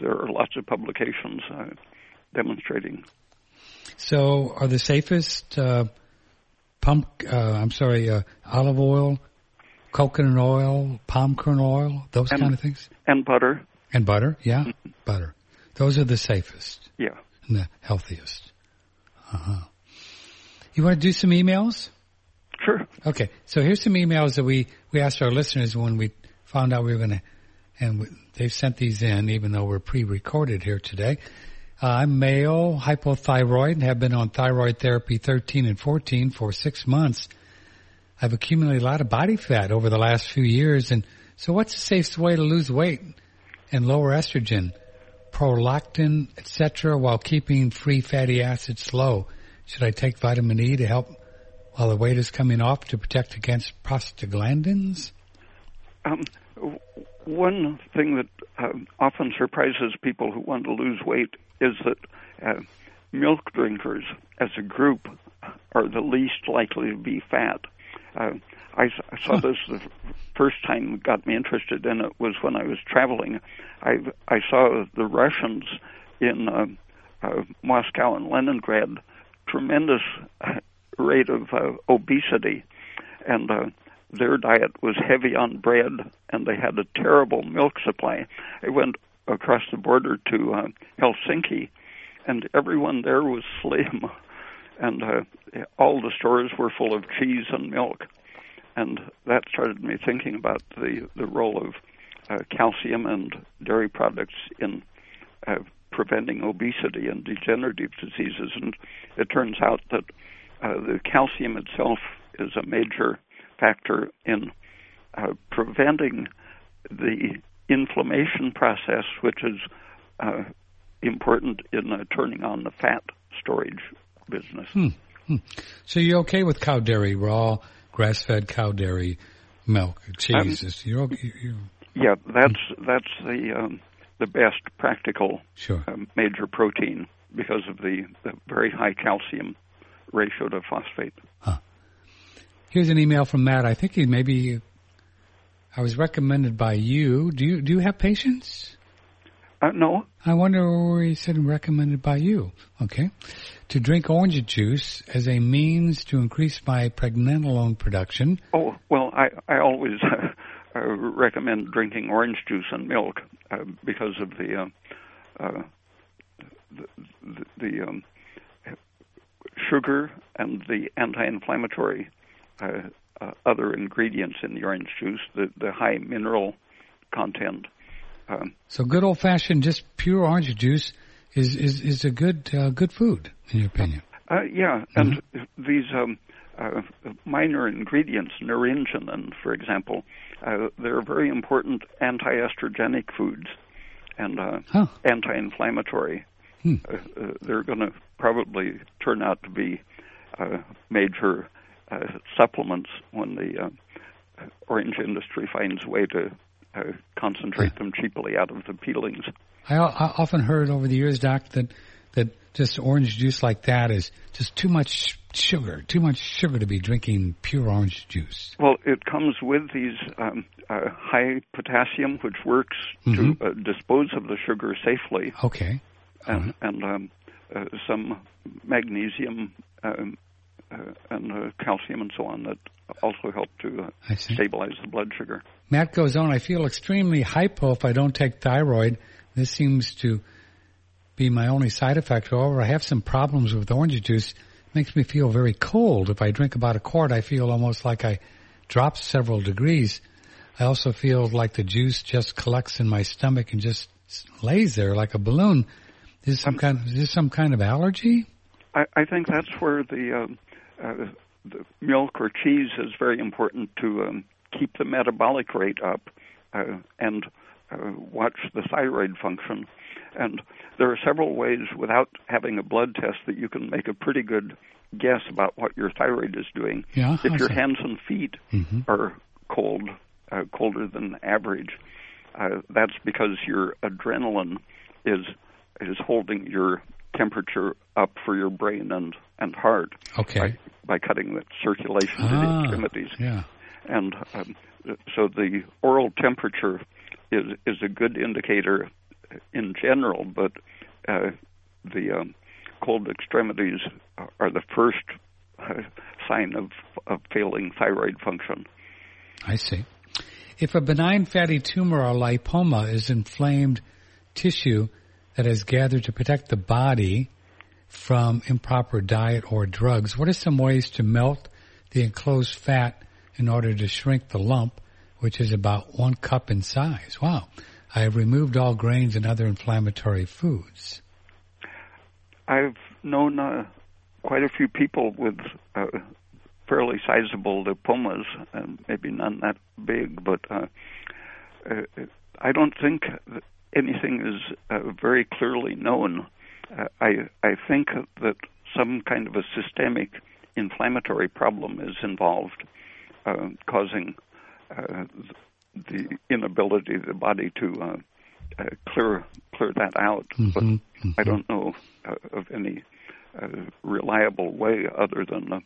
there are lots of publications uh, demonstrating. So, are the safest uh, pump? Uh, I'm sorry, uh, olive oil, coconut oil, palm kernel oil, those and, kind of things, and butter, and butter. Yeah, mm-hmm. butter. Those are the safest. Yeah, and the healthiest. Uh huh. You want to do some emails? Sure. Okay, so here's some emails that we we asked our listeners when we found out we were going to and they've sent these in even though we're pre-recorded here today. Uh, I'm male, hypothyroid, have been on thyroid therapy T3 and T4 for six months. I've accumulated a lot of body fat over the last few years, and so what's the safest way to lose weight and lower estrogen, prolactin, etc., while keeping free fatty acids low? Should I take vitamin E to help while the weight is coming off to protect against prostaglandins? Um, one thing that uh, often surprises people who want to lose weight is that uh, milk drinkers, as a group, are the least likely to be fat. Uh, I, I saw this the first time got me interested in it was when I was traveling. I I saw the Russians in uh, uh, Moscow and Leningrad tremendous rate of uh, obesity, and uh, their diet was heavy on bread, and they had a terrible milk supply. I went across the border to uh, Helsinki, and everyone there was slim, and uh, all the stores were full of cheese and milk, and that started me thinking about the the role of uh, calcium and dairy products in uh, preventing obesity and degenerative diseases. And it turns out that uh, the calcium itself is a major factor in uh, preventing the inflammation process, which is uh, important in uh, turning on the fat storage business. Hmm. Hmm. So you're okay with cow dairy, raw grass-fed cow dairy milk, cheese? Um, you're, you're, yeah, that's that's the um, the best practical sure. um, major protein because of the, the, very high calcium ratio to phosphate. Huh. Here's an email from Matt. I think he maybe I was recommended by you. Do you do you have patients? Uh, no. I wonder where he said recommended by you. Okay. To drink orange juice as a means to increase my pregnenolone production. Oh, well, I, I always uh, recommend drinking orange juice and milk uh, because of the, uh, uh, the, the, the um, sugar and the anti-inflammatory uh, uh, other ingredients in the orange juice, the, the high mineral content. Um, so good old fashioned, just pure orange juice is is, is a good uh, good food in your opinion. Uh, yeah, and mm-hmm. these um, uh, minor ingredients, naringenin, for example, uh, they're very important anti-estrogenic foods and uh, huh. anti-inflammatory. Hmm. Uh, uh, they're going to probably turn out to be uh, major supplements when the uh, orange industry finds a way to uh, concentrate them cheaply out of the peelings. I, I often heard over the years, Doc, that that just orange juice like that is just too much sugar, too much sugar to be drinking pure orange juice. Well, it comes with these um, uh, high potassium, which works mm-hmm. to uh, dispose of the sugar safely. Okay. And, right. and um, uh, some magnesium um, uh, and uh, calcium and so on that also help to uh, stabilize the blood sugar. Matt goes on, I feel extremely hypo if I don't take thyroid. This seems to be my only side effect. However, I have some problems with orange juice. It makes me feel very cold. If I drink about a quart, I feel almost like I dropped several degrees. I also feel like the juice just collects in my stomach and just lays there like a balloon. Is some um, kind of, is this some kind of allergy? I, I think that's where the, uh, uh, the milk or cheese is very important to um, keep the metabolic rate up uh, and uh, watch the thyroid function. And there are several ways without having a blood test that you can make a pretty good guess about what your thyroid is doing. Yeah, if your hands and feet mm-hmm. are cold, uh, colder than average, uh, that's because your adrenaline is is holding your temperature up for your brain and and heart. Okay. By, by cutting the circulation ah, to the ah, extremities. Yeah. And um, so the oral temperature is is a good indicator in general, but uh, the um, cold extremities are the first uh, sign of, of failing thyroid function. I see. If a benign fatty tumor or lipoma is inflamed tissue that has gathered to protect the body from improper diet or drugs, what are some ways to melt the enclosed fat in order to shrink the lump, which is about one cup in size? Wow. I have removed all grains and other inflammatory foods. I've known uh, quite a few people with uh, fairly sizable lipomas, maybe none that big, but uh, uh, I don't think anything is uh, very clearly known. Uh, I I think that some kind of a systemic inflammatory problem is involved, uh, causing uh, the inability of the body to uh, uh, clear clear that out. Mm-hmm, but mm-hmm. I don't know uh, of any uh, reliable way other than uh,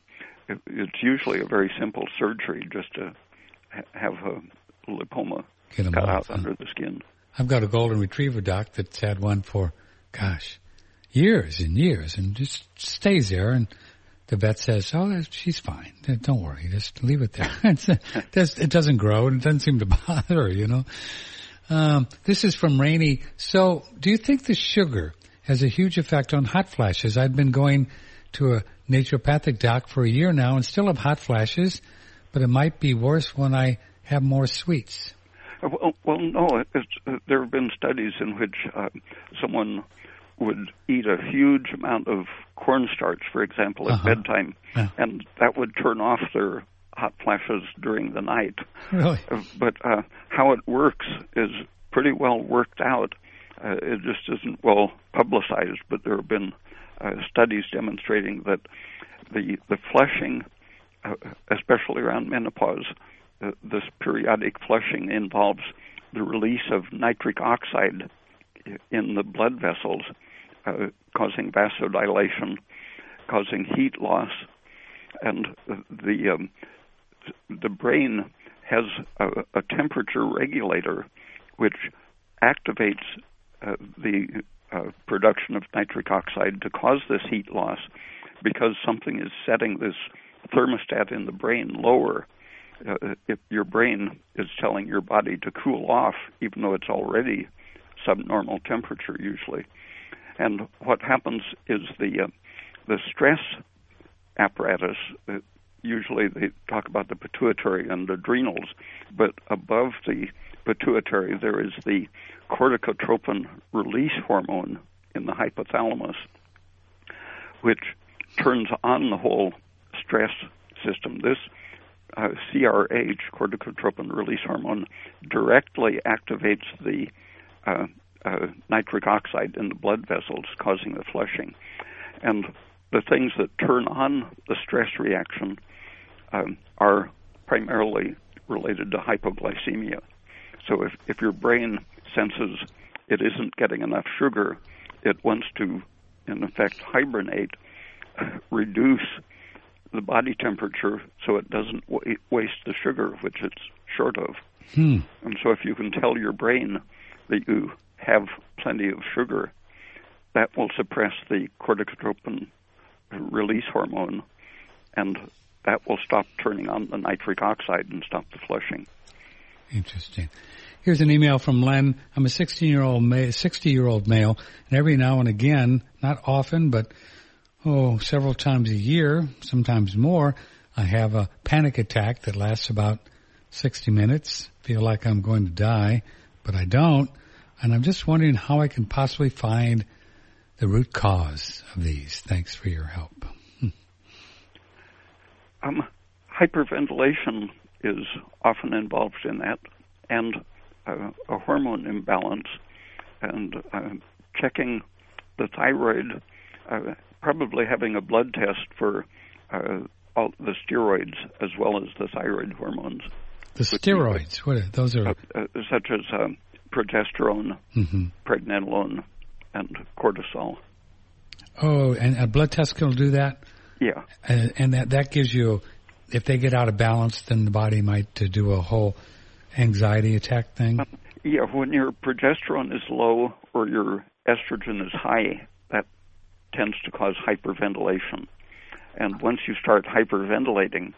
it's usually a very simple surgery just to ha- have a lipoma cut off, out huh? under the skin. I've got a golden retriever doc that's had one for, gosh, years and years, and just stays there. And the vet says, "Oh, she's fine. Don't worry. Just leave it there. it doesn't grow, and it doesn't seem to bother her. You know." Um, this is from Rainy. So, do you think the sugar has a huge effect on hot flashes? I've been going to a naturopathic doc for a year now and still have hot flashes, but it might be worse when I have more sweets. Uh, well, well no. Uh, there have been studies in which uh, someone would eat a huge amount of cornstarch, for example, at uh-huh. bedtime, yeah. and that would turn off their hot flashes during the night. Really? Uh, but uh, how it works is pretty well worked out. Uh, it just isn't well publicized, but there have been uh, studies demonstrating that the the flushing, uh, especially around menopause, uh, this periodic flushing involves the release of nitric oxide in the blood vessels, uh, causing vasodilation, causing heat loss, and the um, the brain has a, a temperature regulator which activates uh, the uh, production of nitric oxide to cause this heat loss because something is setting this thermostat in the brain lower. Uh, if your brain is telling your body to cool off, even though it's already subnormal temperature usually. And what happens is the uh, the stress apparatus. Uh, usually they talk about the pituitary and the adrenals, but above the pituitary there is the corticotropin release hormone in the hypothalamus, which turns on the whole stress system. This uh, CRH, corticotropin release hormone, directly activates the uh, uh, nitric oxide in the blood vessels, causing the flushing. And the things that turn on the stress reaction um, are primarily related to hypoglycemia. So if, if your brain senses it isn't getting enough sugar, it wants to, in effect, hibernate, reduce the body temperature so it doesn't wa- waste the sugar, which it's short of. Hmm. And so if you can tell your brain that you have plenty of sugar, that will suppress the corticotropin release hormone, and that will stop turning on the nitric oxide and stop the flushing. Interesting. Here's an email from Len. I'm a 16 year old ma- 60 year old male, and every now and again, not often, but oh, several times a year, sometimes more, I have a panic attack that lasts about 60 minutes. Feel like I'm going to die, but I don't. And I'm just wondering how I can possibly find the root cause of these. Thanks for your help. Hmm. Um, hyperventilation is often involved in that, and uh, a hormone imbalance, and uh, checking the thyroid, uh, probably having a blood test for uh, all the steroids as well as the thyroid hormones. The steroids, what are, those are uh, uh, such as um, progesterone, mm-hmm. pregnenolone, and cortisol. Oh, and a blood test can do that. Yeah, and, and that that gives you, if they get out of balance, then the body might do a whole anxiety attack thing. Um, yeah, when your progesterone is low or your estrogen is high, tends to cause hyperventilation. And once you start hyperventilating,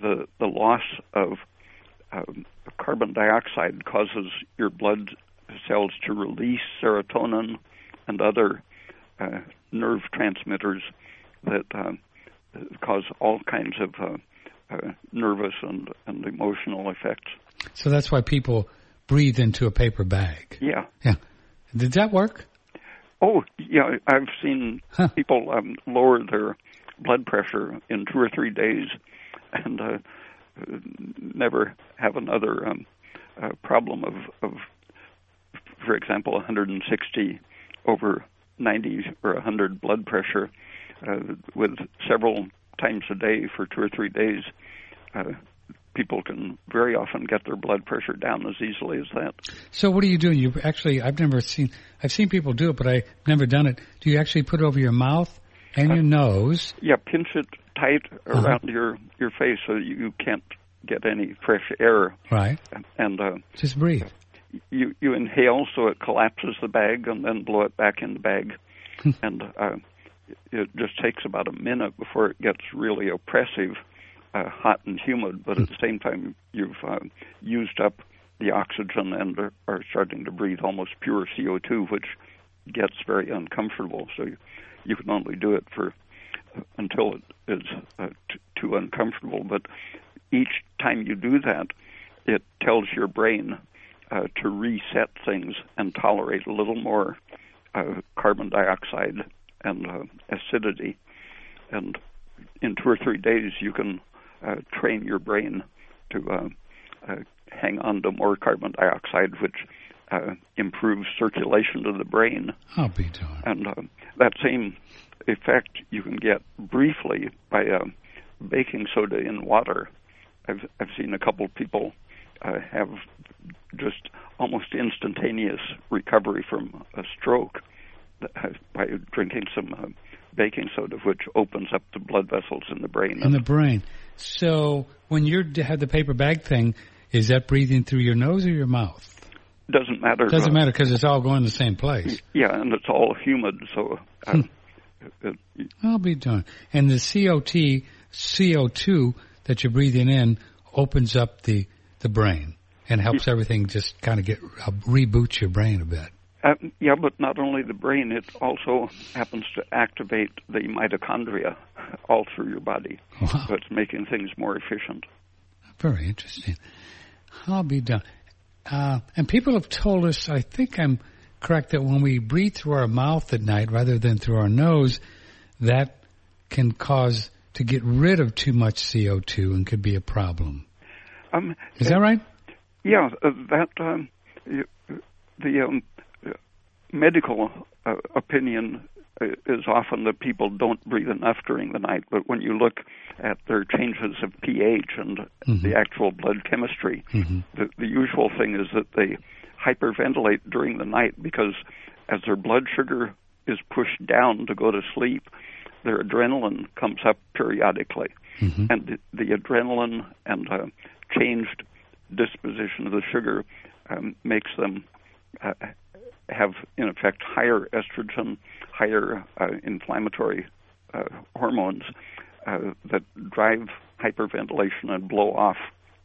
the the loss of um, carbon dioxide causes your blood cells to release serotonin and other uh, nerve transmitters that uh, cause all kinds of uh, uh, nervous and, and emotional effects. So that's why people breathe into a paper bag. Yeah. Yeah. Did that work? Oh, yeah. I've seen huh. people um, lower their blood pressure in two or three days, and uh, never have another um, uh, problem of, of, for example, 160 over 90 or 100 blood pressure uh, with several times a day for two or three days. Uh, people can very often get their blood pressure down as easily as that. So what are you doing? You actually, I've never seen, I've seen people do it, but I've never done it. Do you actually put it over your mouth and your nose. Yeah, pinch it tight around your your face so you can't get any fresh air. Right. And uh, Just breathe. you you inhale so it collapses the bag, and then blow it back in the bag. and uh, it just takes about a minute before it gets really oppressive, uh, hot and humid. But at the same time, you've uh, used up the oxygen and are, starting to breathe almost pure CO2, which gets very uncomfortable. So you, you can only do it for until it is uh, t- too uncomfortable. But each time you do that, it tells your brain uh, to reset things and tolerate a little more uh, carbon dioxide and uh, acidity. And in two or three days, you can uh, train your brain to uh, uh, hang on to more carbon dioxide, which uh, improves circulation to the brain. I'll be darned. And uh, that same effect you can get briefly by uh, baking soda in water. I've I've seen a couple people uh, have just almost instantaneous recovery from a stroke uh, by drinking some uh, baking soda, which opens up the blood vessels in the brain. In the brain. So when you had the paper bag thing, is that breathing through your nose or your mouth? doesn't matter. Doesn't uh, matter because it's all going the same place. Yeah, and it's all humid, so uh, it, it, I'll be done. And the COT, CO2 that you're breathing in opens up the, the brain and helps everything just kind of get, uh, reboots your brain a bit. Uh, yeah, but not only the brain, it also happens to activate the mitochondria all through your body. Wow. So it's making things more efficient. Very interesting. I'll be done. Uh, and people have told us, I think I'm correct, that when we breathe through our mouth at night rather than through our nose, that can cause to get rid of too much CO2 and could be a problem. Um, Is that right? Yeah, uh, that um, the um, medical uh, opinion uh, is often that people don't breathe enough during the night. But when you look at their changes of pH and Mhm. the actual blood chemistry, Mhm. the, the usual thing is that they hyperventilate during the night because as their blood sugar is pushed down to go to sleep, their adrenaline comes up periodically. Mhm. And the, the adrenaline and uh, changed disposition of the sugar um, makes them uh, have, in effect, higher estrogen, higher uh, inflammatory uh, hormones uh, that drive hyperventilation and blow off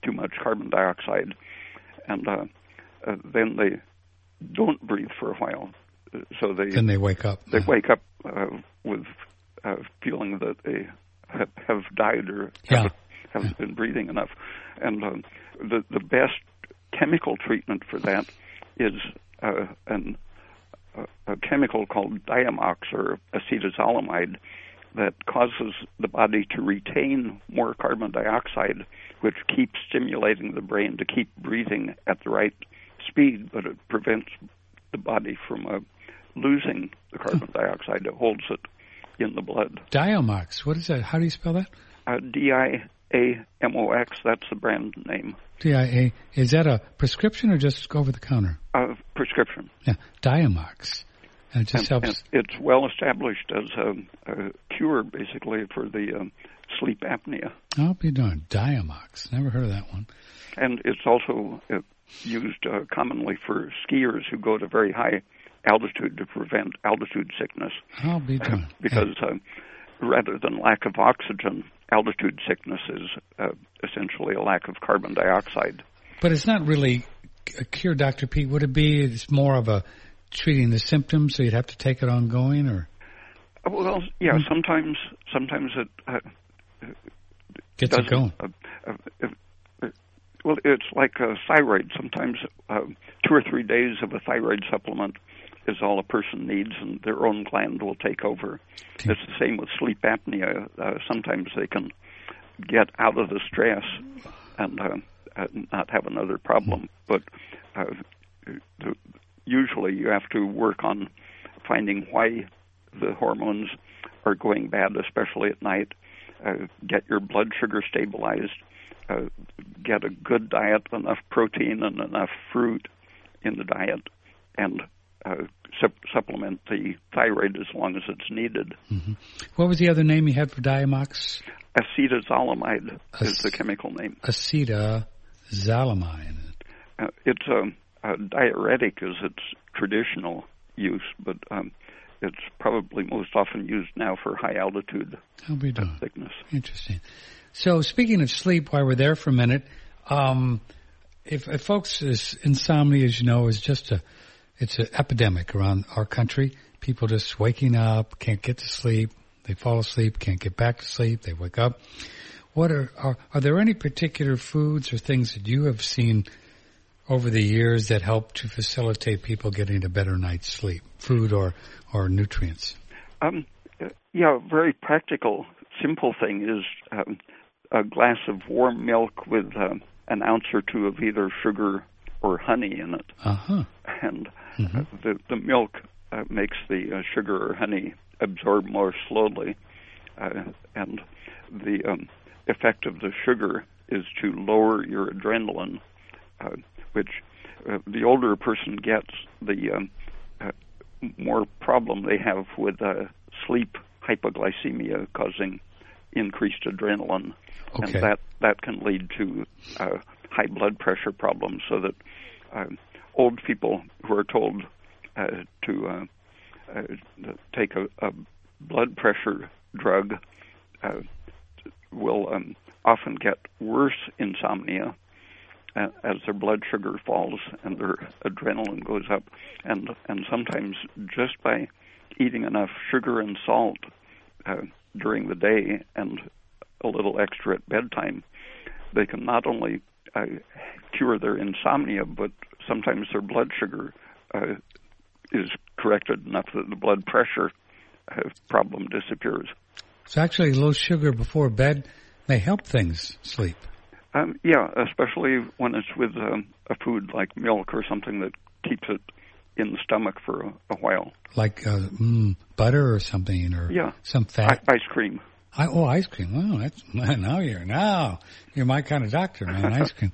too much carbon dioxide. And uh, uh, then they don't breathe for a while. So they Then they wake up. they wake up uh, with feeling that they have, died or Yeah. haven't, haven't been breathing enough. And um, the the best chemical treatment for that is uh, an, a, a chemical called Diamox or acetazolamide that causes the body to retain more carbon dioxide, which keeps stimulating the brain to keep breathing at the right speed, but it prevents the body from uh, losing the carbon dioxide. It holds it in the blood. Diamox. What is that? How do you spell that? Uh, D I A M O X, that's the brand name. D-I-A. Is that a prescription or just over the counter? Uh, prescription. Yeah. Diamox. And it just and, helps. and it's well established as a, a cure, basically, for the um, sleep apnea. I'll be darned. Diamox. Never heard of that one. And it's also uh, used uh, commonly for skiers who go to very high altitude to prevent altitude sickness. I'll be darned. because uh, rather than lack of oxygen, altitude sickness is uh, essentially a lack of carbon dioxide. But it's not really a cure, Dr. Peat. Would it be? It's more of a treating the symptoms, so you'd have to take it ongoing, or Well, yeah, sometimes sometimes it uh, gets it going. Uh, uh, uh, well, it's like a thyroid. Sometimes uh, two or three days of a thyroid supplement is all a person needs, and their own gland will take over. Okay. It's the same with sleep apnea. Uh, sometimes they can get out of the stress and uh, not have another problem, but uh, the, usually you have to work on finding why the hormones are going bad, especially at night. Uh, get your blood sugar stabilized. Uh, get a good diet, enough protein and enough fruit in the diet, and uh, sup- supplement the thyroid as long as it's needed. Mm-hmm. What was the other name you had for Diamox? Acetazolamide Ac- is the chemical name. Acetazolamide. Uh, it's a, a, diuretic is its traditional use, but um, it's probably most often used now for high altitude How we doing? sickness. Interesting. So speaking of sleep, while we're there for a minute, um, if, if folks is insomnia, as you know, is just a it's an epidemic around our country. People just waking up, can't get to sleep. They fall asleep, can't get back to sleep. They wake up. What are, are are there any particular foods or things that you have seen over the years that help to facilitate people getting a better night's sleep? Food or or nutrients? Um, yeah, a very practical, simple thing is um, a glass of warm milk with um, an ounce or two of either sugar or honey in it. Uh-huh. And mm-hmm. uh, the the milk uh, makes the uh, sugar or honey absorb more slowly, uh, and the um, effect of the sugar is to lower your adrenaline, uh, which uh, the older a person gets, the um, uh, more problem they have with uh, sleep hypoglycemia causing increased adrenaline, okay. and that that can lead to uh, high blood pressure problems. So that uh, old people who are told uh, to uh, uh, take a, a, blood pressure drug uh, will um, often get worse insomnia as their blood sugar falls and their adrenaline goes up, and and sometimes just by eating enough sugar and salt uh, during the day and a little extra at bedtime, they can not only uh, cure their insomnia, but sometimes their blood sugar uh, is corrected enough that the blood pressure uh, problem disappears. So actually, low sugar before bed may help things sleep. Um, yeah, especially when it's with um, a food like milk or something that keeps it in the stomach for a, a while. Like uh, mm, butter or something, or yeah. some fat. I, ice cream. I, oh, ice cream. Wow, that's now you're now you're my kind of doctor, man. ice cream.